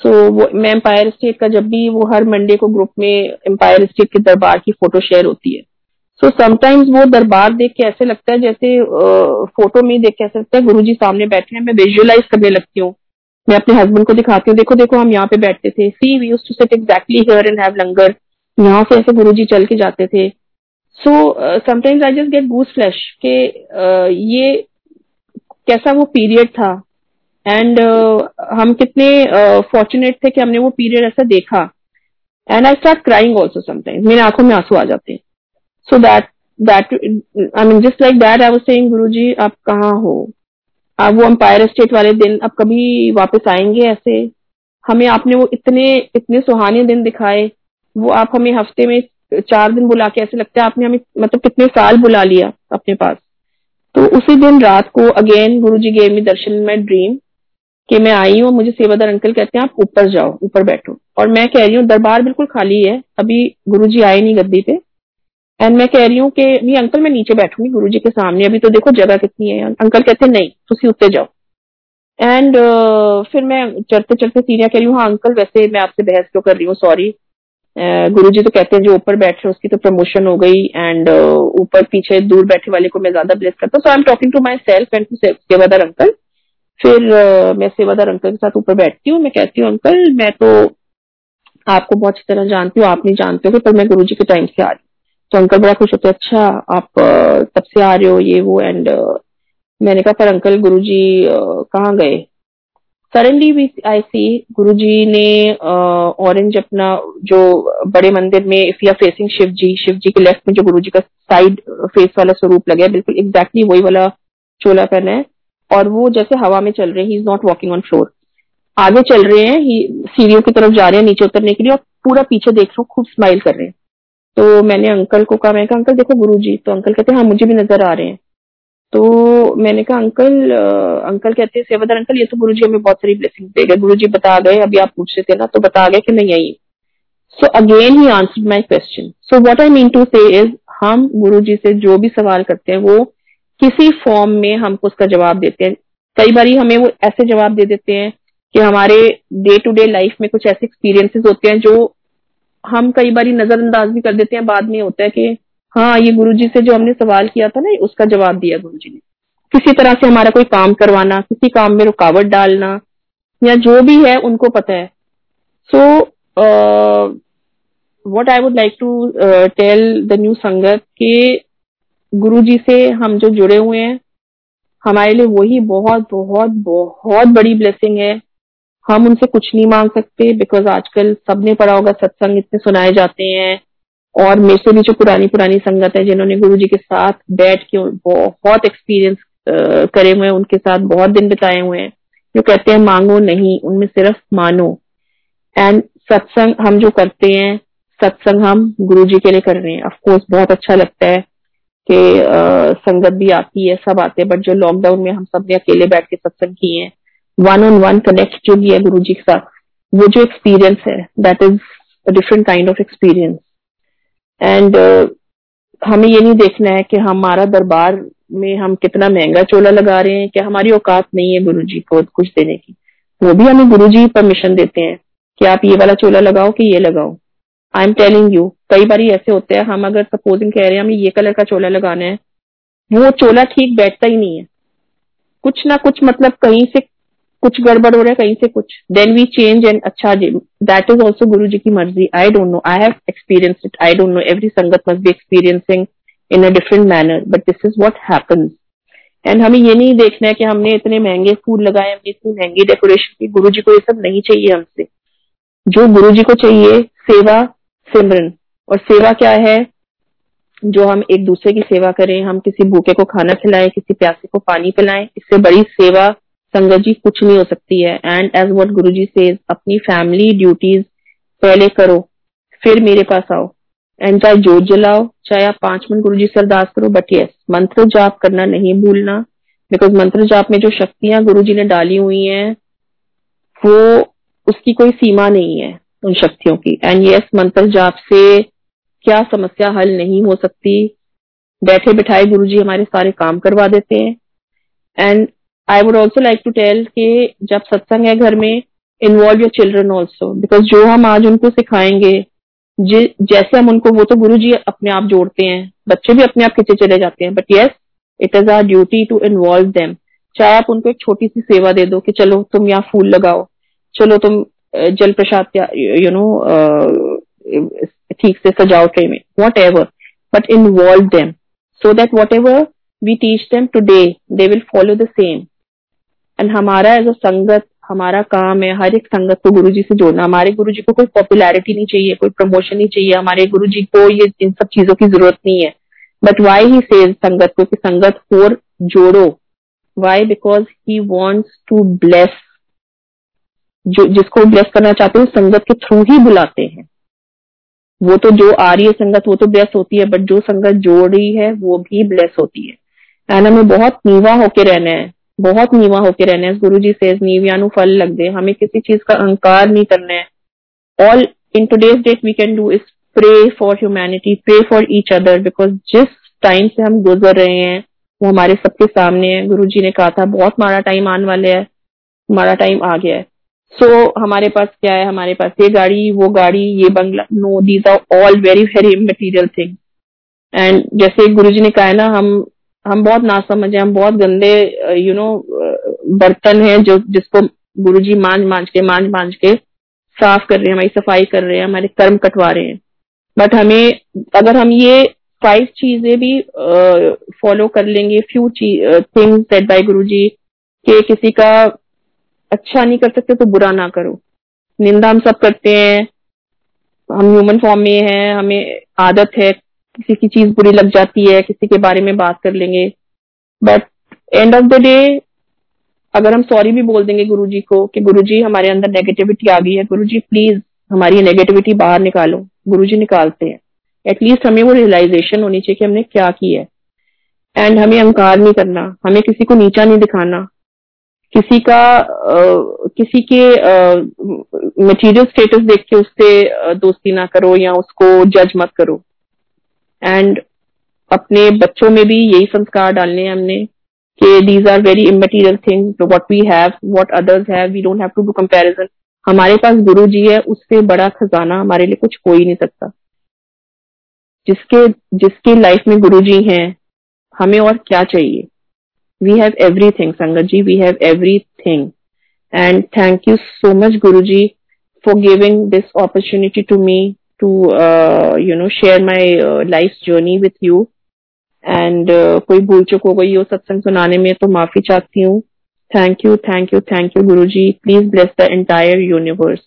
सो so, वो मैं एम्पायर स्टेट का जब भी वो हर मंडे को ग्रुप में एम्पायर स्टेट के दरबार की फ़ोटो शेयर होती है। सो so, समटाइम्स वो दरबार देख के ऐसे लगता है जैसे फ़ोटो में देख के ऐसे लगता है गुरु जी सामने बैठे हैं मैं विजुअलाइज करने लगती हूँ। मैं अपने हस्बैंड को दिखाती हूँ। देखो देखो हम यहाँ पे बैठते थे। See we to sat exactly here and have langar यहाँ से ऐसे गुरु जी चल के जाते थे। So sometimes I just get goose flesh के uh, ये कैसा वो पीरियड था। एंड uh, हम कितने फॉर्चुनेट uh, थे कि हमने वो पीरियड ऐसा देखा। And I start crying also sometimes मेरे आँखों में आँसू आ जाते हैं। So that that I mean just like that I was saying Guruji आप कहाँ हो? आप वो अम्पायर स्टेट वाले दिन अब कभी वापस आएँगे ऐसे? हमें आपने वो इतने इतने सुहाने दिन दिखाए। वो आप हमें हफ़्ते में चार दिन बुला के ऐसे लगता है आपने हमें मतलब कितने साल बुला लिया अपने पास। तो उसी दिन रात को अगेन गुरु जी गेव मी दर्शन में ड्रीम कि मैं आई हूँ, मुझे सेवादार अंकल कहते हैं, आप ऊपर जाओ, ऊपर बैठो। और मैं कह रही हूँ, दरबार बिल्कुल खाली है, अभी गुरु जी आए नहीं गद्दी पे। एंड मैं कह रही हूँ कि नहीं अंकल मैं नीचे बैठूँगी गुरु जी के सामने। अभी तो देखो जगह कितनी है। अंकल कहते नहीं तुम उत्ते जाओ। एंड uh, फिर मैं चढ़ते चढ़ते सीढ़ियाँ कह रही हूँ हाँ अंकल वैसे मैं आपसे बहस क्यों कर रही हूँ? सॉरी गुरु जी तो कहते हैं जो ऊपर बैठ रहे उसकी तो प्रमोशन हो गई। एंड ऊपर uh, ऊपर पीछे दूर बैठे वाले को मैं ज़्यादा ब्लेस करता हूँ। So I am talking to myself and to sevadar uncle फिर uh, मैं सेवादार अंकल के साथ ऊपर बैठती हूँ। मैं कहती हूँ अंकल मैं तो आपको बहुत अच्छी तरह जानती हूँ आप नहीं जानते हो पर मैं गुरु जी के टाइम से आ रही तो अंकल बड़ा खुश होते अच्छा आप तब से आ रहे हो ये, वो एंड मैंने कहा, पर अंकल गुरु जी कहाँ गए? सडनली वी आई सी गुरु जी ने ऑरेंज अपना जो बड़े मंदिर में if you are facing Shiv ji Shiv ji के लेफ़्ट में जो गुरु जी का साइड फेस वाला स्वरूप लगे बिल्कुल एग्जैक्टली वही वाला चोला पहना है, और वो जैसे हवा में चल रहे हैं he is not walking on floor आगे चल रहे हैं सीढ़ियों की तरफ़ जा रहे हैं, नीचे उतरने के लिए, और पूरा पीछे देख रहे हो, खूब स्माइल कर रहे हैं। तो मैंने अंकल को कहा मैं कहा, अंकल देखो गुरु जी तो अंकल कहते हाँ मुझे भी नज़र आ रहे हैं। तो मैंने कहा, अंकल अंकल कहते हैं, सेवादार अंकल, ये तो गुरु जी हमें बहुत सारी ब्लेसिंग दे गए। गुरु जी बता गए, अभी आप पूछ रहे थे ना तो बता गए कि मैं यही so again he answer my question so what I mean to say is हम गुरु जी से जो भी सवाल करते हैं, वो किसी फॉर्म में हमको उसका जवाब देते हैं। कई बार हमें वो ऐसे जवाब दे देते हैं कि हमारे डे टू डे लाइफ में कुछ ऐसे एक्सपीरियंसेस होते हैं जो हम कई बार नजरअंदाज भी कर देते हैं, बाद में होता है कि हाँ ये गुरु जी से जो हमने सवाल किया था ना, उसका जवाब दिया गुरु जी ने। किसी तरह से हमारा कोई काम करवाना, किसी काम में रुकावट डालना, या जो भी है, उनको पता है। So what I would like to tell the new sangat के गुरु जी से हम जो जुड़े हुए हैं, हमारे लिए वही बहुत बहुत बहुत बड़ी ब्लेसिंग है। हम उनसे कुछ नहीं मांग सकते बिकॉज़ आजकल सबने पढ़ा होगा, सत्संग इतने सुनाए जाते हैं। और मेरे से भी जो पुरानी पुरानी संगत है जिन्होंने गुरु जी के साथ बैठ के बहुत एक्सपीरियंस करे हुए हैं, उनके साथ बहुत दिन बिताए हुए हैं। जो कहते हैं, मांगो नहीं, उनमें सिर्फ़ मानो। एंड सत्संग हम जो करते हैं, सत्संग हम गुरु जी के लिए कर रहे हैं। ऑफकोर्स बहुत अच्छा लगता है कि संगत भी आती है, सब आते हैं बट जो लॉकडाउन में हम सबने अकेले बैठ के सत्संग किए हैं वन ऑन वन कनेक्ट जो भी है गुरु जी के साथ। वो जो एक्सपीरियंस है that is different kind of experience and हमें ये नहीं देखना है कि हमारा दरबार में हम कितना महँगा चोला लगा रहे हैं क्या हमारी औकात नहीं है गुरु जी को कुछ देने की। वो भी हमें गुरु जी परमिशन देते हैं कि आप ये वाला चोला लगाओ कि ये लगाओ। आई एम टेलिंग यू कई बार ऐसे होते हैं, हम अगर सपोजिंग कह रहे हैं, हमें ये कलर का चोला लगाना है, वो चोला ठीक बैठता ही नहीं है। कुछ ना कुछ मतलब कहीं से कुछ गड़बड़ हो रहा है, कहीं से कुछ। देन वी चेंज एंड अच्छा that is also Guru ji की मर्ज़ी। I don't know I have experience it I don't know every sangat must be experiencing in a different manner but this is what happens and हमें ये नहीं देखना है कि हमने इतने महँगे फूल लगाए, हमने इतनी महँगी डेकोरेशन की। गुरु जी को ये सब नहीं चाहिए हमसे। जो गुरु जी को चाहिए, सेवा, सिमरन। और सेवा क्या है? जो हम एक दूसरे की सेवा करें, हम किसी भूखे को खाना खिलाएँ, किसी प्यासे को पानी पिलाएँ, इससे बड़ी सेवा संगत जी, कुछ नहीं हो सकती है। एंड एज वॉट गुरु जी से अपनी फैमिली ड्यूटीज़ पहले करो, फिर मेरे पास आओ। एंड चाहे जोत जलाओ, चाहे आप पाँच मिनट गुरु जी से अरदास करो बट यस मंत्र जाप करना नहीं भूलना। बिकॉज़ मंत्र जाप में जो शक्तियाँ गुरु जी ने डाली हुई हैं, वो उसकी कोई सीमा नहीं है उन शक्तियों की। एंड यस मंत्र जाप से क्या समस्या हल नहीं हो सकती? बैठे बिठाए गुरु जी हमारे सारे काम करवा देते हैं। And I would also like to tell कि जब सत्संग है घर में involve your children also because जो हम आज उनको सिखाएँगे जैसे हम उनको वो तो गुरु जी अपने आप जोड़ते हैं बच्चे भी अपने आप खींचे चले जाते हैं. But yes it is our duty to involve them चाहे आप उनको एक छोटी सी सेवा दे दो कि चलो तुम यहाँ फूल लगाओ चलो तुम जल प्रसाद यू नो ठीक से सजाओ ट्रे में whatever but involve so so whatever we teach them today, they will follow the same. And हमारा एज अ संगत, हमारा काम है, हर एक संगत को गुरु जी से जोड़ना। हमारे गुरु जी को कोई पॉपुलैरिटी नहीं चाहिए, कोई प्रमोशन नहीं चाहिए, हमारे गुरु जी को ये इन सब चीज़ों की ज़रूरत नहीं है। बट वाई ही सेज संगत को कि संगत और जोड़ो? Why because he wants to bless जो, जिसको ब्लेस करना चाहते हो, संगत के थ्रू ही बुलाते हैं। वो तो जो आ रही है संगत, वो तो ब्लेस होती है बट जो संगत जोड़ रही है, वो भी ब्लेस होती है। एंड हमें बहुत नीवा होके रहना है। बहुत नीवा होके रहना है। गुरु जी से नीवियानु फल लग दे। हमें किसी चीज़ का अहंकार नहीं करना है। All in today's date we can do is pray for humanity pray for each other because जिस टाइम से हम गुजर रहे हैं वो हमारे सबके सामने है। गुरु जी ने कहा था बहुत मारा टाइम आने वाले है। हमारा टाइम आ गया है। सो so, हमारे पास क्या है? हमारे पास ये गाड़ी वो गाड़ी ये बंगला no these are all very very material thing and जैसे गुरु जी ने कहा है ना हम हम बहुत नासमझ है, हम बहुत गंदे यू नो बर्तन हैं जो, जिसको गुरु जी मांझ मांझ के, मांझ मांझ के साफ़ कर रहे हैं, हमारी सफ़ाई कर रहे हैं, हमारे कर्म कटवा रहे हैं। बट हमें, अगर हम ये फाइव चीज़ें भी फॉलो कर लेंगे few things set bye Guru ji के किसी का अच्छा नहीं कर सकते तो बुरा ना करो। निंदा हम सब करते हैं। हम ह्यूमन फॉर्म में हैं, हमें आदत है किसी की चीज़ बुरी लग जाती है किसी के बारे में बात कर लेंगे। But end of the day अगर हम सॉरी भी बोल देंगे गुरु जी को कि गुरु जी हमारे अंदर नेगेटिविटी आ गई है गुरु जी प्लीज़ हमारी नेगेटिविटी बाहर निकालो। गुरु जी निकालते हैं। एटलीस्ट हमें वो रियलाइजेशन होनी चाहिए कि हमने क्या किया है। एंड हमें अहंकार नहीं करना हमें किसी को नीचा नहीं दिखाना। किसी का आ, किसी के मटेरियल स्टेटस देख के उससे दोस्ती ना करो या उसको जज मत करो। एंड अपने बच्चों में भी यही संस्कार डालने हैं हमने कि these are very immaterial things what we have what others have we don't have to do comparison हमारे पास गुरु जी है, उससे बड़ा खजाना हमारे लिए कुछ हो ही नहीं सकता। जिसके जिसके लाइफ में गुरु जी हैं, हमें और क्या चाहिए? We have everything sangaji we have everything. And thank you so much guruji for giving this opportunity to me. To uh, you know share my uh, life's journey with you. And uh, कोई भूल चुक हो गई हो सत्संग सुनाने में तो माफ़ी चाहती हूँ thank you thank you thank you Guru ji please bless the entire universe